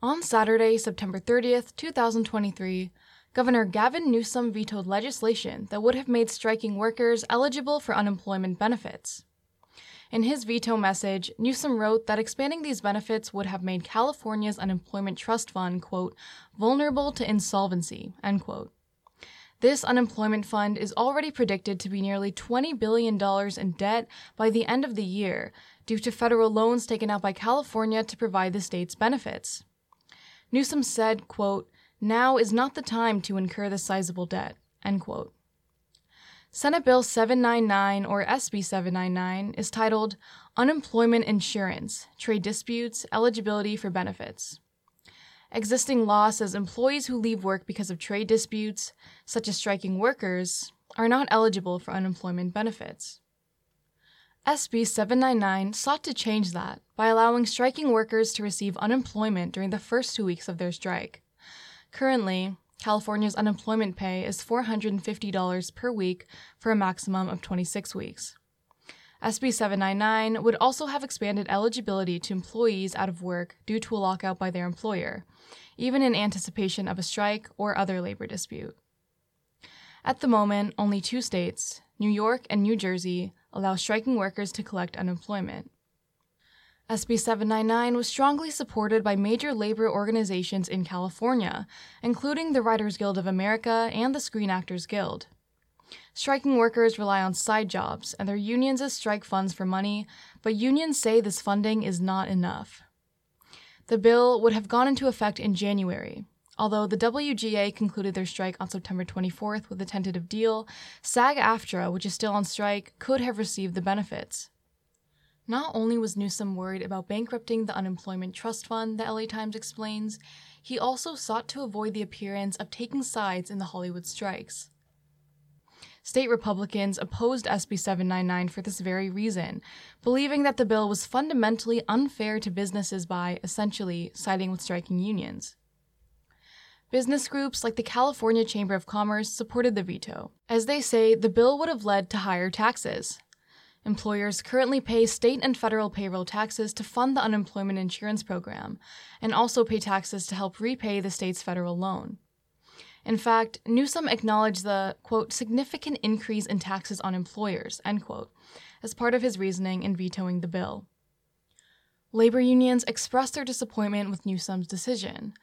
On Saturday, September 30th, 2023, Governor Gavin Newsom vetoed legislation that would have made striking workers eligible for unemployment benefits. In his veto message, Newsom wrote that expanding these benefits would have made California's unemployment trust fund, quote, vulnerable to insolvency, end quote. This unemployment fund is already predicted to be nearly $20 billion in debt by the end of the year due to federal loans taken out by California to provide the state's benefits. Newsom said, quote, Now is not the time to incur this sizable debt, end quote. Senate Bill 799 or SB 799 is titled Unemployment Insurance, Trade Disputes, Eligibility for Benefits. Existing law says employees who leave work because of trade disputes, such as striking workers, are not eligible for unemployment benefits. SB 799 sought to change that by allowing striking workers to receive unemployment during the first two weeks of their strike. Currently, California's unemployment pay is $450 per week for a maximum of 26 weeks. SB 799 would also have expanded eligibility to employees out of work due to a lockout by their employer, even in anticipation of a strike or other labor dispute. At the moment, only two states, New York and New Jersey, allow striking workers to collect unemployment. SB 799 was strongly supported by major labor organizations in California, including the Writers Guild of America and the Screen Actors Guild. Striking workers rely on side jobs, and their unions as strike funds for money, but unions say this funding is not enough. The bill would have gone into effect in January, Although the WGA concluded their strike on September 24th with a tentative deal, SAG AFTRA, which is still on strike, could have received the benefits. Not only was Newsom worried about bankrupting the unemployment trust fund, the LA Times explains, he also sought to avoid the appearance of taking sides in the Hollywood strikes. State Republicans opposed SB 799 for this very reason, believing that the bill was fundamentally unfair to businesses by, essentially, siding with striking unions. Business groups like the California Chamber of Commerce supported the veto, as they say the bill would have led to higher taxes. Employers currently pay state and federal payroll taxes to fund the unemployment insurance program, and also pay taxes to help repay the state's federal loan. In fact, Newsom acknowledged the, quote, significant increase in taxes on employers, end quote, as part of his reasoning in vetoing the bill. Labor unions expressed their disappointment with Newsom's decision,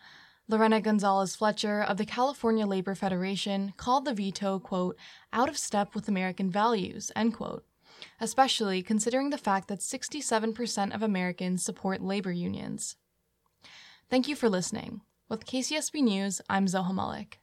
Lorena Gonzalez Fletcher of the California Labor Federation called the veto, quote, out of step with American values, end quote, especially considering the fact that 67% of Americans support labor unions. Thank you for listening. With KCSB News, I'm Zoha Malik.